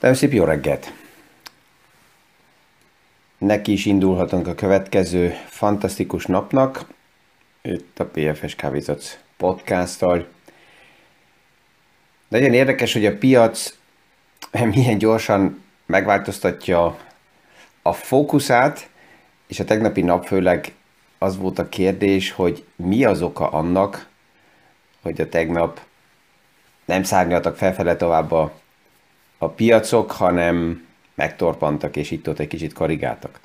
Nagyon szép jó reggelt! Neki is indulhatunk a következő fantasztikus napnak, itt a PFS Kávézac podcasttal. Nagyon érdekes, hogy a piac milyen gyorsan megváltoztatja a fókuszát, és a tegnapi nap főleg az volt a kérdés, hogy mi az oka annak, hogy a tegnap nem szárnyaltak felfele tovább a a piacok, hanem megtorpantak, és itt-ott egy kicsit korrigáltak.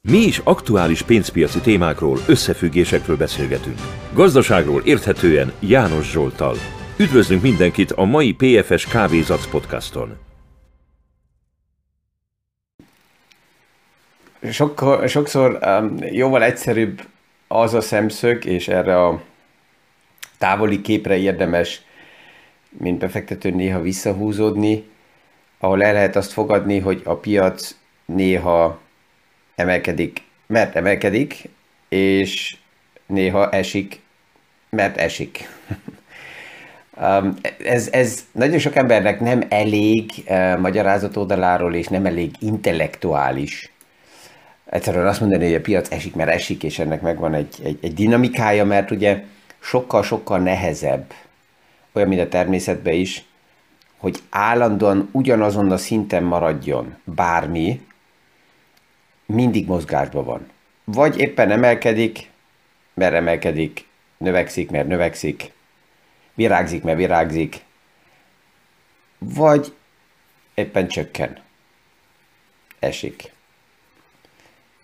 Mi is aktuális pénzpiaci témákról, összefüggésekről beszélgetünk. Gazdaságról érthetően János Zsoltal. Üdvözlünk mindenkit a mai PFS Kávézac podcaston. Sokkor, sokszor um, jóval egyszerűbb az a szemszög, és erre a távoli képre érdemes mint befektető néha visszahúzódni, ahol el lehet azt fogadni, hogy a piac néha emelkedik, mert emelkedik, és néha esik, mert esik. Um, ez, ez nagyon sok embernek nem elég uh, magyarázat oldaláról, és nem elég intellektuális. Egyszerűen azt mondani, hogy a piac esik, mert esik, és ennek megvan egy, egy, egy dinamikája, mert ugye sokkal-sokkal nehezebb olyan, mint a természetben is, hogy állandóan ugyanazon a szinten maradjon bármi, mindig mozgásban van. Vagy éppen emelkedik, mert emelkedik, növekszik, mert növekszik, virágzik, mert virágzik, vagy éppen csökken, esik.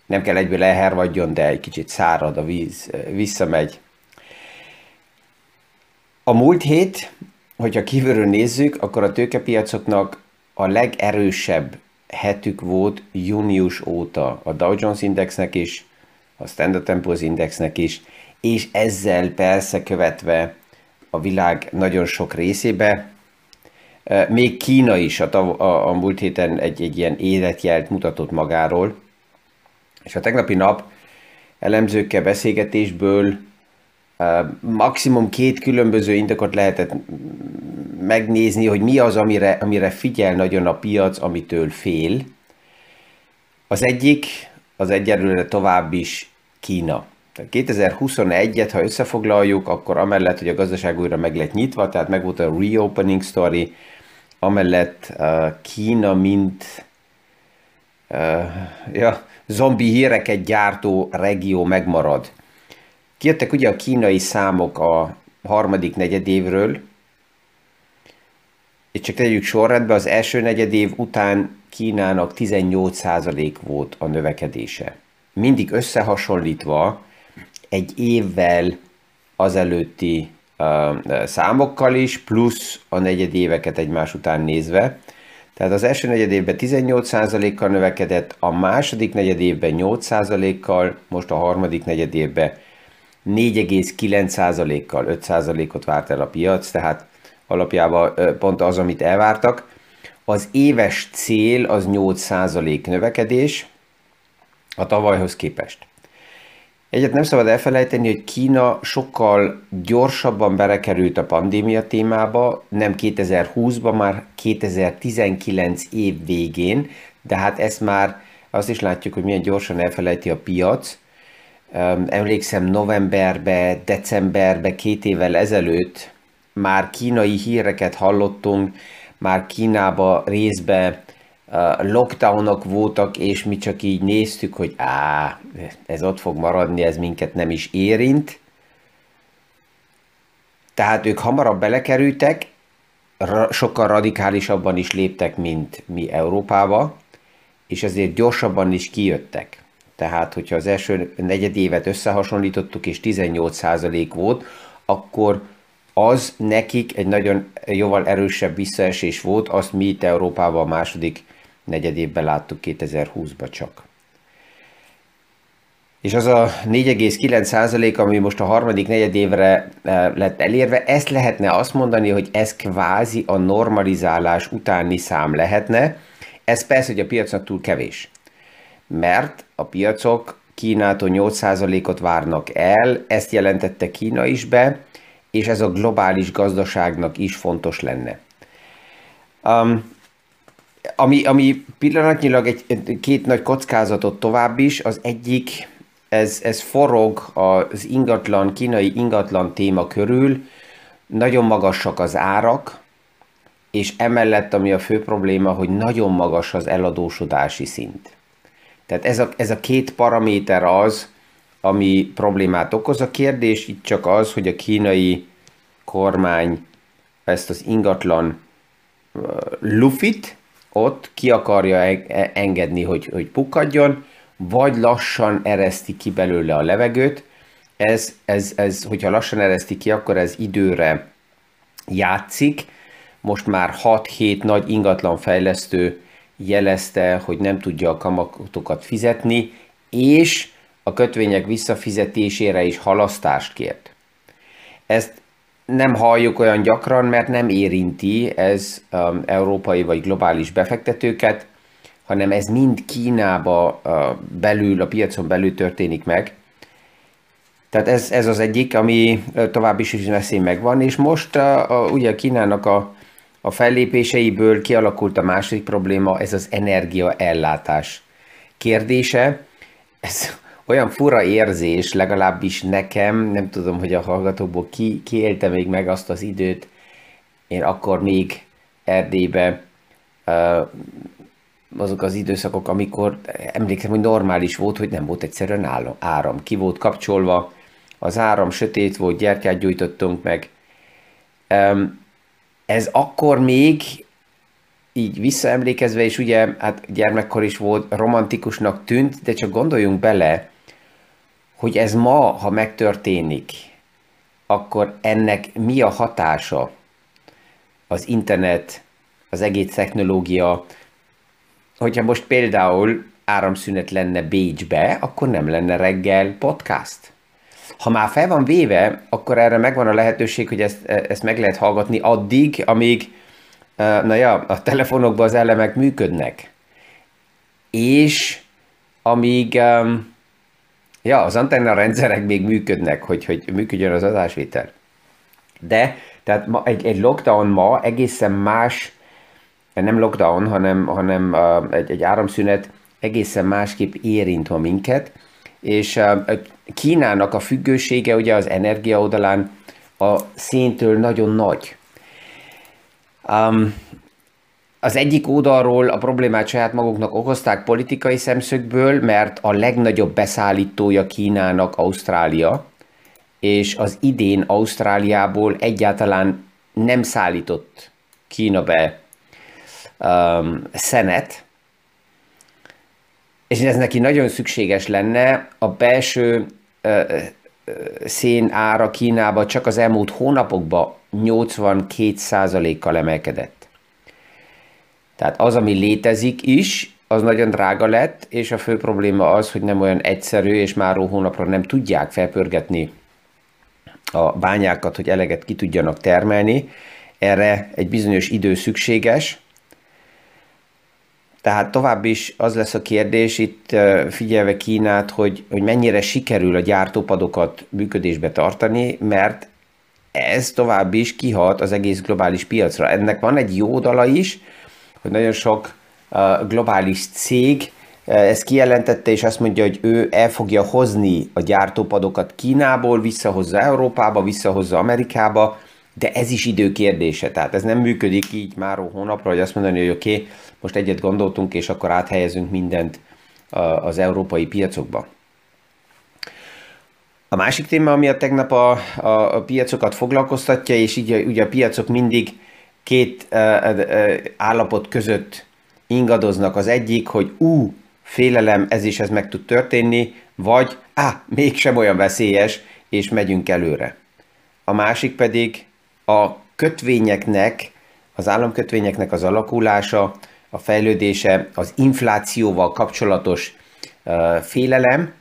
Nem kell egyből elhervadjon, de egy kicsit szárad a víz, visszamegy, a múlt hét, hogyha kívülről nézzük, akkor a tőkepiacoknak a legerősebb hetük volt június óta a Dow Jones Indexnek is, a Standard Poor's Indexnek is, és ezzel persze követve a világ nagyon sok részébe. Még Kína is a, tav- a, a múlt héten egy, egy ilyen életjelt mutatott magáról, és a tegnapi nap elemzőkkel beszélgetésből maximum két különböző indokot lehetett megnézni, hogy mi az, amire, amire figyel nagyon a piac, amitől fél. Az egyik, az egyelőre tovább is Kína. 2021-et, ha összefoglaljuk, akkor amellett, hogy a gazdaság újra meg lett nyitva, tehát meg volt a reopening story, amellett Kína, mint uh, ja, zombi híreket gyártó regió megmarad. Kijöttek ugye a kínai számok a harmadik negyedévről, és csak tegyük sorrendbe, az első negyedév után Kínának 18% volt a növekedése. Mindig összehasonlítva egy évvel azelőtti számokkal is, plusz a negyedéveket egymás után nézve. Tehát az első negyedévben 18%-kal növekedett, a második negyedévben 8%-kal, most a harmadik negyedévben 4,9%-kal 5%-ot várt el a piac, tehát alapjában pont az, amit elvártak. Az éves cél az 8% növekedés a tavalyhoz képest. Egyet nem szabad elfelejteni, hogy Kína sokkal gyorsabban berekerült a pandémia témába, nem 2020-ban, már 2019 év végén, de hát ezt már azt is látjuk, hogy milyen gyorsan elfelejti a piac, emlékszem novemberbe, decemberbe, két évvel ezelőtt már kínai híreket hallottunk, már Kínába részbe lockdownok voltak, és mi csak így néztük, hogy á, ez ott fog maradni, ez minket nem is érint. Tehát ők hamarabb belekerültek, sokkal radikálisabban is léptek, mint mi Európába, és ezért gyorsabban is kijöttek. Tehát, hogyha az első negyed évet összehasonlítottuk, és 18% volt, akkor az nekik egy nagyon jóval erősebb visszaesés volt, azt mi itt Európában a második negyedévben láttuk 2020-ban csak. És az a 4,9% ami most a harmadik negyedévre eh, lett elérve, ezt lehetne azt mondani, hogy ez kvázi a normalizálás utáni szám lehetne. Ez persze, hogy a piacnak túl kevés mert a piacok Kínától 8%-ot várnak el, ezt jelentette Kína is be, és ez a globális gazdaságnak is fontos lenne. Um, ami, ami pillanatnyilag egy, két nagy kockázatot tovább is, az egyik, ez, ez forog az ingatlan, kínai ingatlan téma körül, nagyon magasak az árak, és emellett, ami a fő probléma, hogy nagyon magas az eladósodási szint. Tehát ez a, ez a két paraméter az, ami problémát okoz. A kérdés itt csak az, hogy a kínai kormány ezt az ingatlan uh, lufit ott ki akarja e, engedni, hogy, hogy pukkadjon, vagy lassan ereszti ki belőle a levegőt. Ez, ez, ez, hogyha lassan ereszti ki, akkor ez időre játszik. Most már 6-7 nagy ingatlan fejlesztő jelezte, hogy nem tudja a kamatokat fizetni, és a kötvények visszafizetésére is halasztást kért. Ezt nem halljuk olyan gyakran, mert nem érinti ez um, európai vagy globális befektetőket, hanem ez mind Kínába uh, belül, a piacon belül történik meg. Tehát ez, ez az egyik, ami uh, tovább is veszély megvan, és most uh, uh, ugye Kínának a, a fellépéseiből kialakult a második probléma, ez az energiaellátás kérdése. Ez olyan fura érzés, legalábbis nekem, nem tudom, hogy a hallgatókból ki, ki élte még meg azt az időt, én akkor még Erdélybe azok az időszakok, amikor emlékszem, hogy normális volt, hogy nem volt egyszerűen áram. Ki volt kapcsolva, az áram sötét volt, gyertyát gyújtottunk meg. Ez akkor még így visszaemlékezve, és ugye hát gyermekkor is volt, romantikusnak tűnt, de csak gondoljunk bele, hogy ez ma, ha megtörténik, akkor ennek mi a hatása az internet, az egész technológia, hogyha most például áramszünet lenne Bécsbe, akkor nem lenne reggel podcast. Ha már fel van véve, akkor erre megvan a lehetőség, hogy ezt, ezt meg lehet hallgatni addig, amíg na ja, a telefonokban az elemek működnek. És amíg Ja, az antenna rendszerek még működnek, hogy, hogy működjön az adásvétel. De, tehát ma, egy, egy lockdown ma egészen más, nem lockdown, hanem, hanem uh, egy, egy áramszünet egészen másképp érint ma minket, és Kínának a függősége ugye az energia oldalán a széntől nagyon nagy. Um, az egyik oldalról a problémát saját maguknak okozták politikai szemszögből, mert a legnagyobb beszállítója Kínának Ausztrália, és az idén Ausztráliából egyáltalán nem szállított Kína be um, szenet, és ez neki nagyon szükséges lenne, a belső szén ára Kínába csak az elmúlt hónapokban 82%-kal emelkedett. Tehát az, ami létezik is, az nagyon drága lett, és a fő probléma az, hogy nem olyan egyszerű, és már hónapra nem tudják felpörgetni a bányákat, hogy eleget ki tudjanak termelni. Erre egy bizonyos idő szükséges. Tehát tovább is az lesz a kérdés, itt figyelve Kínát, hogy, hogy mennyire sikerül a gyártópadokat működésbe tartani, mert ez tovább is kihat az egész globális piacra. Ennek van egy jó dala is, hogy nagyon sok globális cég ezt kijelentette, és azt mondja, hogy ő el fogja hozni a gyártópadokat Kínából, visszahozza Európába, visszahozza Amerikába, de ez is idő kérdése, tehát ez nem működik így már hónapra, hogy azt mondani, hogy oké, okay, most egyet gondoltunk, és akkor áthelyezünk mindent az európai piacokba. A másik téma, ami a tegnap a, a, a piacokat foglalkoztatja, és így ugye a piacok mindig két állapot között ingadoznak. Az egyik, hogy ú, félelem, ez is ez meg tud történni, vagy á, mégsem olyan veszélyes, és megyünk előre. A másik pedig a kötvényeknek, az államkötvényeknek az alakulása, a fejlődése, az inflációval kapcsolatos félelem,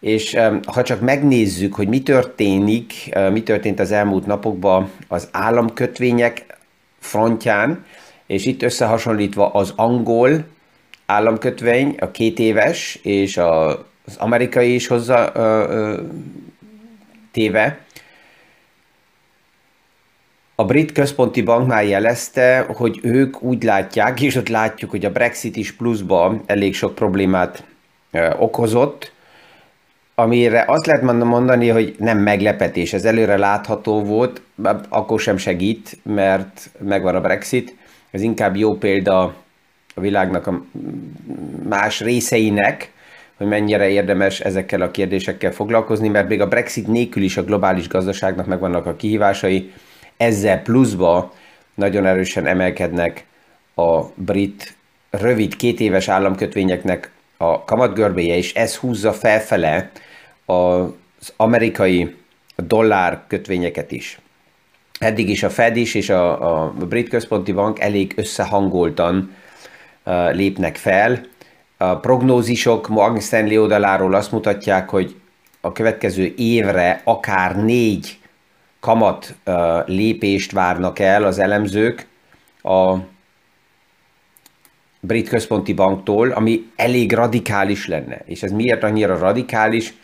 és ha csak megnézzük, hogy mi történik, mi történt az elmúlt napokban az államkötvények frontján, és itt összehasonlítva az angol államkötvény, a két éves, és az amerikai is hozzá téve, A brit központi bank már jelezte, hogy ők úgy látják, és ott látjuk, hogy a Brexit is pluszba elég sok problémát okozott, amire azt lehet mondani, hogy nem meglepetés, ez előre látható volt, akkor sem segít, mert megvan a Brexit, ez inkább jó példa a világnak a más részeinek, hogy mennyire érdemes ezekkel a kérdésekkel foglalkozni, mert még a Brexit nélkül is a globális gazdaságnak megvannak a kihívásai, ezzel pluszba nagyon erősen emelkednek a brit rövid két éves államkötvényeknek a kamatgörbéje, és ez húzza felfele az amerikai dollár kötvényeket is. Eddig is a Fed is és a, a Brit Központi Bank elég összehangoltan uh, lépnek fel. A prognózisok Morgan Stanley oldaláról azt mutatják, hogy a következő évre akár négy kamat lépést várnak el az elemzők a brit központi banktól, ami elég radikális lenne. És ez miért annyira radikális?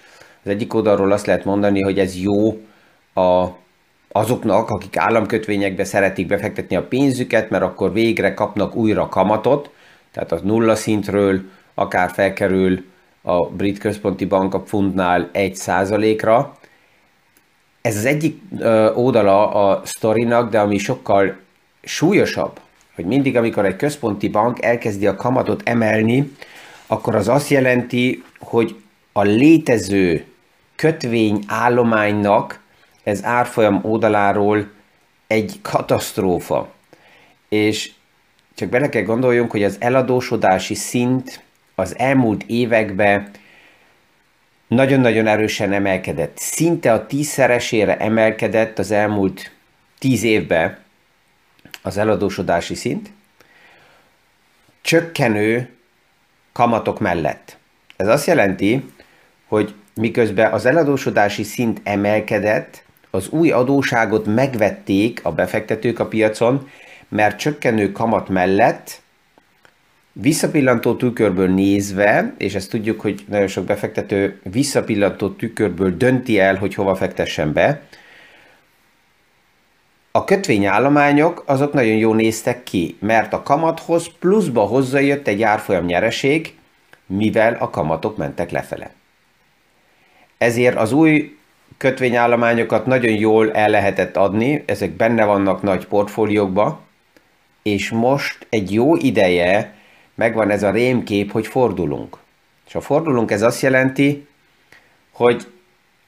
Az egyik oldalról azt lehet mondani, hogy ez jó a, azoknak, akik államkötvényekbe szeretik befektetni a pénzüket, mert akkor végre kapnak újra kamatot, tehát az nulla szintről akár felkerül a brit központi bank a fundnál egy százalékra. Ez az egyik oldala a sztorinak, de ami sokkal súlyosabb, hogy mindig, amikor egy központi bank elkezdi a kamatot emelni, akkor az azt jelenti, hogy a létező kötvény állománynak ez árfolyam oldaláról egy katasztrófa. És csak bele kell gondoljunk, hogy az eladósodási szint az elmúlt években nagyon-nagyon erősen emelkedett. Szinte a tízszeresére emelkedett az elmúlt tíz évben az eladósodási szint, csökkenő kamatok mellett. Ez azt jelenti, hogy miközben az eladósodási szint emelkedett, az új adóságot megvették a befektetők a piacon, mert csökkenő kamat mellett visszapillantó tükörből nézve, és ezt tudjuk, hogy nagyon sok befektető visszapillantó tükörből dönti el, hogy hova fektessen be, a kötvényállományok azok nagyon jól néztek ki, mert a kamathoz pluszba hozzájött egy árfolyam nyereség, mivel a kamatok mentek lefele. Ezért az új kötvényállományokat nagyon jól el lehetett adni, ezek benne vannak nagy portfóliókba, és most egy jó ideje megvan ez a rémkép, hogy fordulunk. És ha fordulunk, ez azt jelenti, hogy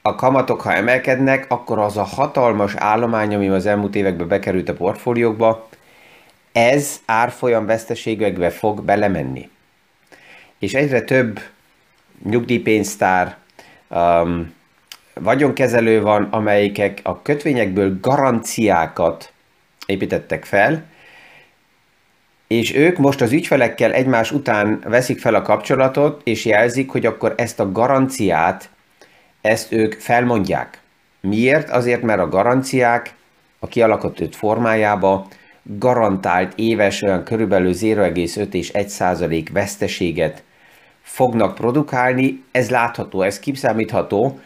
a kamatok, ha emelkednek, akkor az a hatalmas állomány, ami az elmúlt években bekerült a portfóliókba, ez árfolyam veszteségekbe fog belemenni. És egyre több nyugdíjpénztár, um, vagyonkezelő van, amelyikek a kötvényekből garanciákat építettek fel, és ők most az ügyfelekkel egymás után veszik fel a kapcsolatot, és jelzik, hogy akkor ezt a garanciát ezt ők felmondják. Miért? Azért, mert a garanciák a kialakított formájába garantált éves olyan körülbelül 0,5 és 1 százalék veszteséget fognak produkálni, ez látható, ez kiszámítható,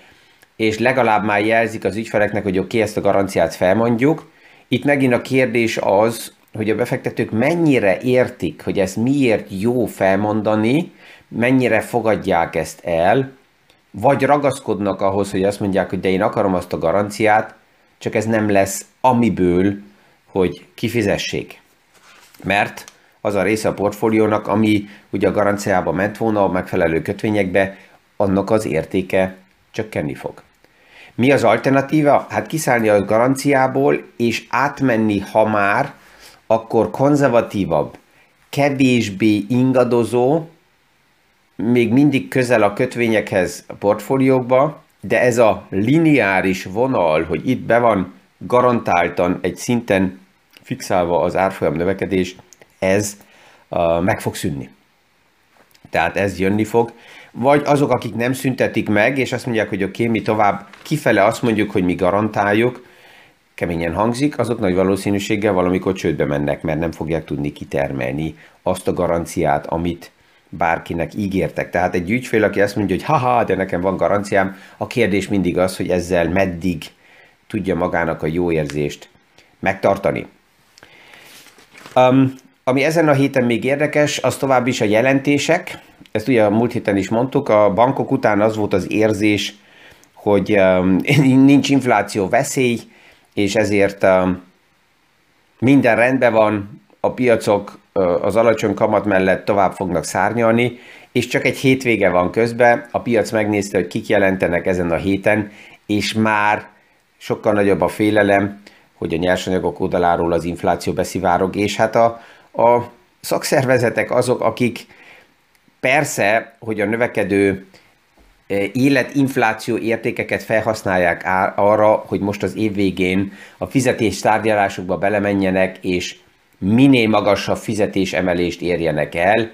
és legalább már jelzik az ügyfeleknek, hogy oké, ezt a garanciát felmondjuk. Itt megint a kérdés az, hogy a befektetők mennyire értik, hogy ez miért jó felmondani, mennyire fogadják ezt el, vagy ragaszkodnak ahhoz, hogy azt mondják, hogy de én akarom azt a garanciát, csak ez nem lesz amiből, hogy kifizessék. Mert az a része a portfóliónak, ami ugye a garanciába ment volna a megfelelő kötvényekbe, annak az értéke csökkenni fog. Mi az alternatíva? Hát kiszállni a garanciából, és átmenni, ha már, akkor konzervatívabb, kevésbé ingadozó, még mindig közel a kötvényekhez a portfóliókba, de ez a lineáris vonal, hogy itt be van garantáltan egy szinten fixálva az árfolyam növekedés, ez uh, meg fog szűnni. Tehát ez jönni fog. Vagy azok, akik nem szüntetik meg, és azt mondják, hogy oké, okay, mi tovább kifele azt mondjuk, hogy mi garantáljuk, keményen hangzik, azok nagy valószínűséggel valamikor csődbe mennek, mert nem fogják tudni kitermelni azt a garanciát, amit bárkinek ígértek. Tehát egy ügyfél, aki azt mondja, hogy haha, de nekem van garanciám, a kérdés mindig az, hogy ezzel meddig tudja magának a jó érzést megtartani. Um, ami ezen a héten még érdekes, az tovább is a jelentések. Ezt ugye a múlt héten is mondtuk, a bankok után az volt az érzés, hogy um, nincs infláció veszély, és ezért minden rendben van, a piacok az alacsony kamat mellett tovább fognak szárnyalni, és csak egy hétvége van közben, a piac megnézte, hogy kik jelentenek ezen a héten, és már sokkal nagyobb a félelem, hogy a nyersanyagok oldaláról az infláció beszivárog, és hát a, a szakszervezetek azok, akik persze, hogy a növekedő életinfláció értékeket felhasználják arra, hogy most az év végén a fizetés tárgyalásokba belemenjenek, és minél magasabb fizetésemelést érjenek el.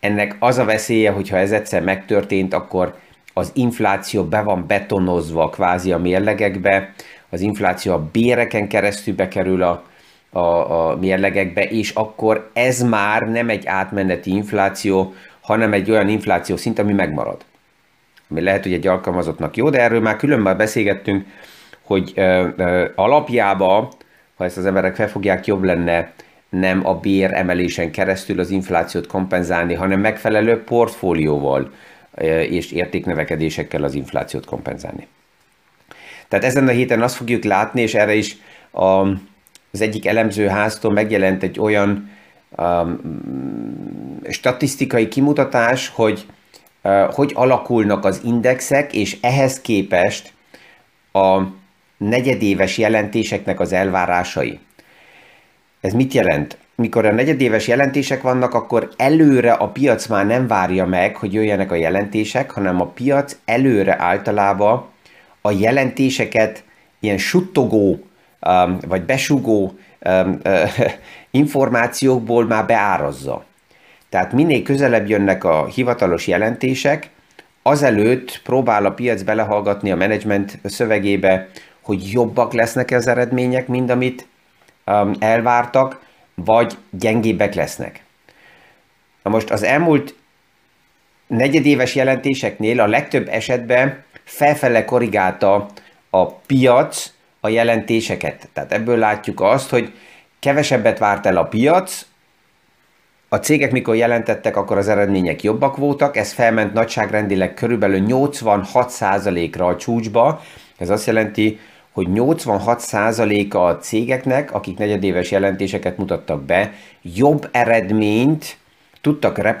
Ennek az a veszélye, hogyha ez egyszer megtörtént, akkor az infláció be van betonozva kvázi a mérlegekbe, az infláció a béreken keresztül bekerül a, a, a mérlegekbe, és akkor ez már nem egy átmeneti infláció, hanem egy olyan infláció szint, ami megmarad. Lehet, hogy egy alkalmazottnak jó, de erről már különben beszélgettünk, hogy ö, ö, alapjába, ha ezt az emberek felfogják, jobb lenne nem a bér emelésen keresztül az inflációt kompenzálni, hanem megfelelő portfólióval és értéknövekedésekkel az inflációt kompenzálni. Tehát ezen a héten azt fogjuk látni, és erre is a, az egyik elemzőháztól megjelent egy olyan um, statisztikai kimutatás, hogy hogy alakulnak az indexek, és ehhez képest a negyedéves jelentéseknek az elvárásai. Ez mit jelent? Mikor a negyedéves jelentések vannak, akkor előre a piac már nem várja meg, hogy jöjjenek a jelentések, hanem a piac előre általában a jelentéseket ilyen suttogó vagy besugó információkból már beárazza. Tehát minél közelebb jönnek a hivatalos jelentések, azelőtt próbál a piac belehallgatni a menedzsment szövegébe, hogy jobbak lesznek az eredmények, mint amit um, elvártak, vagy gyengébbek lesznek. Na most az elmúlt negyedéves jelentéseknél a legtöbb esetben felfele korrigálta a piac a jelentéseket. Tehát ebből látjuk azt, hogy kevesebbet várt el a piac, a cégek mikor jelentettek, akkor az eredmények jobbak voltak, ez felment nagyságrendileg körülbelül 86%-ra a csúcsba, ez azt jelenti, hogy 86%-a a cégeknek, akik negyedéves jelentéseket mutattak be, jobb eredményt tudtak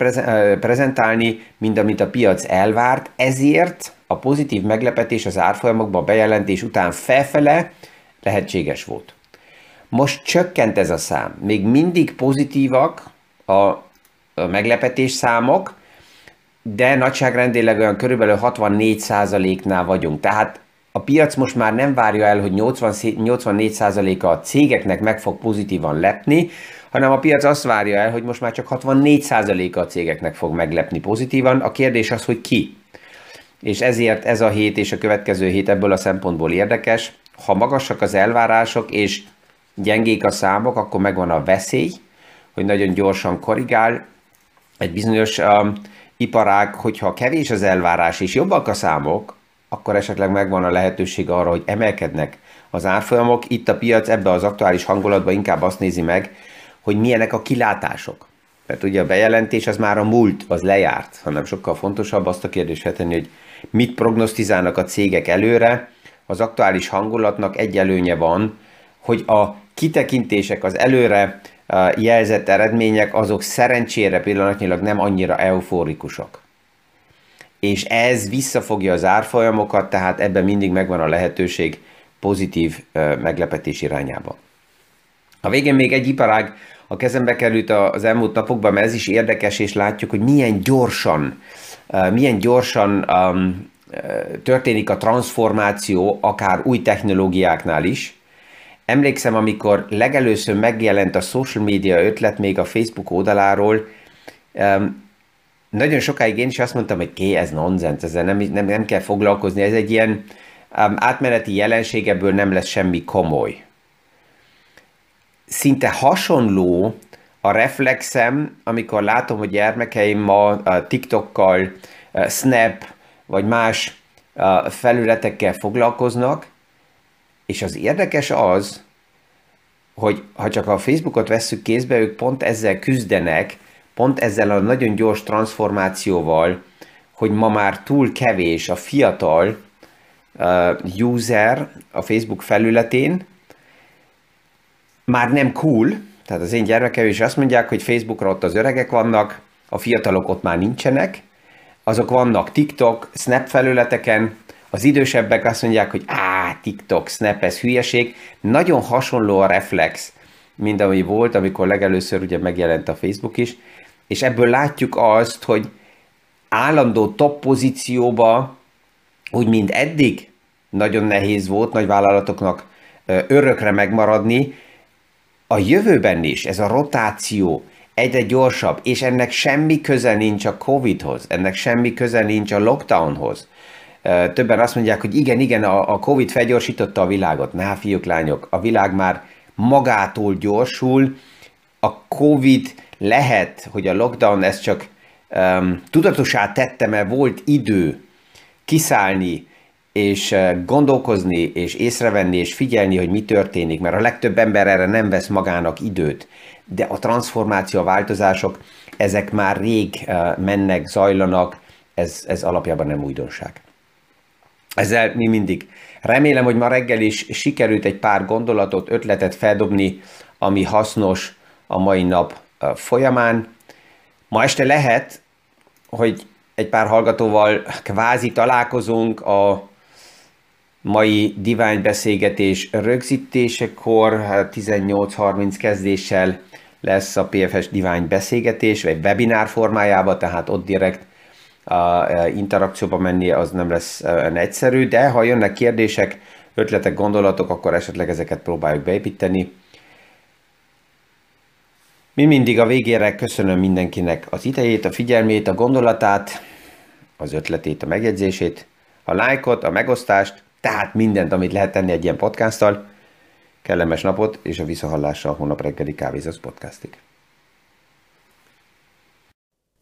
prezentálni, mint amit a piac elvárt, ezért a pozitív meglepetés az árfolyamokban bejelentés után felfele lehetséges volt. Most csökkent ez a szám. Még mindig pozitívak a meglepetés számok, de nagyságrendileg olyan körülbelül 64%-nál vagyunk. Tehát a piac most már nem várja el, hogy 80, 84%-a a cégeknek meg fog pozitívan lepni, hanem a piac azt várja el, hogy most már csak 64%-a a cégeknek fog meglepni pozitívan. A kérdés az, hogy ki. És ezért ez a hét és a következő hét ebből a szempontból érdekes. Ha magasak az elvárások és gyengék a számok, akkor megvan a veszély, hogy nagyon gyorsan korrigál egy bizonyos um, iparág, hogyha kevés az elvárás és jobbak a számok, akkor esetleg megvan a lehetőség arra, hogy emelkednek az árfolyamok. Itt a piac ebbe az aktuális hangulatban inkább azt nézi meg, hogy milyenek a kilátások. Mert ugye a bejelentés az már a múlt, az lejárt, hanem sokkal fontosabb azt a kérdést feltenni, hogy mit prognosztizálnak a cégek előre. Az aktuális hangulatnak egy előnye van, hogy a kitekintések, az előre jelzett eredmények, azok szerencsére pillanatnyilag nem annyira euforikusak. És ez visszafogja az árfolyamokat, tehát ebben mindig megvan a lehetőség pozitív meglepetés irányába. A végén még egy iparág a kezembe került az elmúlt napokban, mert ez is érdekes, és látjuk, hogy milyen gyorsan, milyen gyorsan történik a transformáció, akár új technológiáknál is. Emlékszem, amikor legelőször megjelent a social media ötlet még a Facebook oldaláról, nagyon sokáig én is azt mondtam, hogy ké, ez nonsens, ezzel nem, nem, nem kell foglalkozni, ez egy ilyen átmeneti jelenség, ebből nem lesz semmi komoly. Szinte hasonló a reflexem, amikor látom, hogy gyermekeim ma a TikTokkal, Snap vagy más felületekkel foglalkoznak, és az érdekes az, hogy ha csak a Facebookot vesszük kézbe, ők pont ezzel küzdenek, pont ezzel a nagyon gyors transformációval, hogy ma már túl kevés a fiatal uh, user a Facebook felületén, már nem cool, tehát az én gyermekem is azt mondják, hogy Facebookra ott az öregek vannak, a fiatalok ott már nincsenek, azok vannak TikTok, Snap felületeken, az idősebbek azt mondják, hogy á, TikTok, Snap, ez hülyeség. Nagyon hasonló a reflex, mint ami volt, amikor legelőször ugye megjelent a Facebook is, és ebből látjuk azt, hogy állandó top pozícióba, úgy mint eddig, nagyon nehéz volt nagy vállalatoknak örökre megmaradni, a jövőben is ez a rotáció egyre gyorsabb, és ennek semmi köze nincs a Covid-hoz, ennek semmi köze nincs a lockdownhoz. Többen azt mondják, hogy igen, igen, a Covid felgyorsította a világot. Na, fiúk, lányok, a világ már magától gyorsul, a Covid lehet, hogy a lockdown ezt csak um, tudatosá tette, mert volt idő kiszállni, és gondolkozni, és észrevenni, és figyelni, hogy mi történik, mert a legtöbb ember erre nem vesz magának időt. De a transformáció, a változások, ezek már rég mennek, zajlanak, ez, ez alapjában nem újdonság. Ezzel mi mindig. Remélem, hogy ma reggel is sikerült egy pár gondolatot, ötletet feldobni, ami hasznos a mai nap folyamán. Ma este lehet, hogy egy pár hallgatóval kvázi találkozunk a mai divány beszélgetés rögzítésekor, 18.30 hát kezdéssel lesz a PFS divány beszélgetés, vagy webinár formájában, tehát ott direkt interakcióba menni az nem lesz egyszerű, de ha jönnek kérdések, ötletek, gondolatok, akkor esetleg ezeket próbáljuk beépíteni. Mi mindig a végére köszönöm mindenkinek az idejét, a figyelmét, a gondolatát, az ötletét, a megjegyzését, a lájkot, a megosztást, tehát mindent, amit lehet tenni egy ilyen podcasttal. Kellemes napot, és a visszahallásra a hónap reggeli kávézasz podcastig.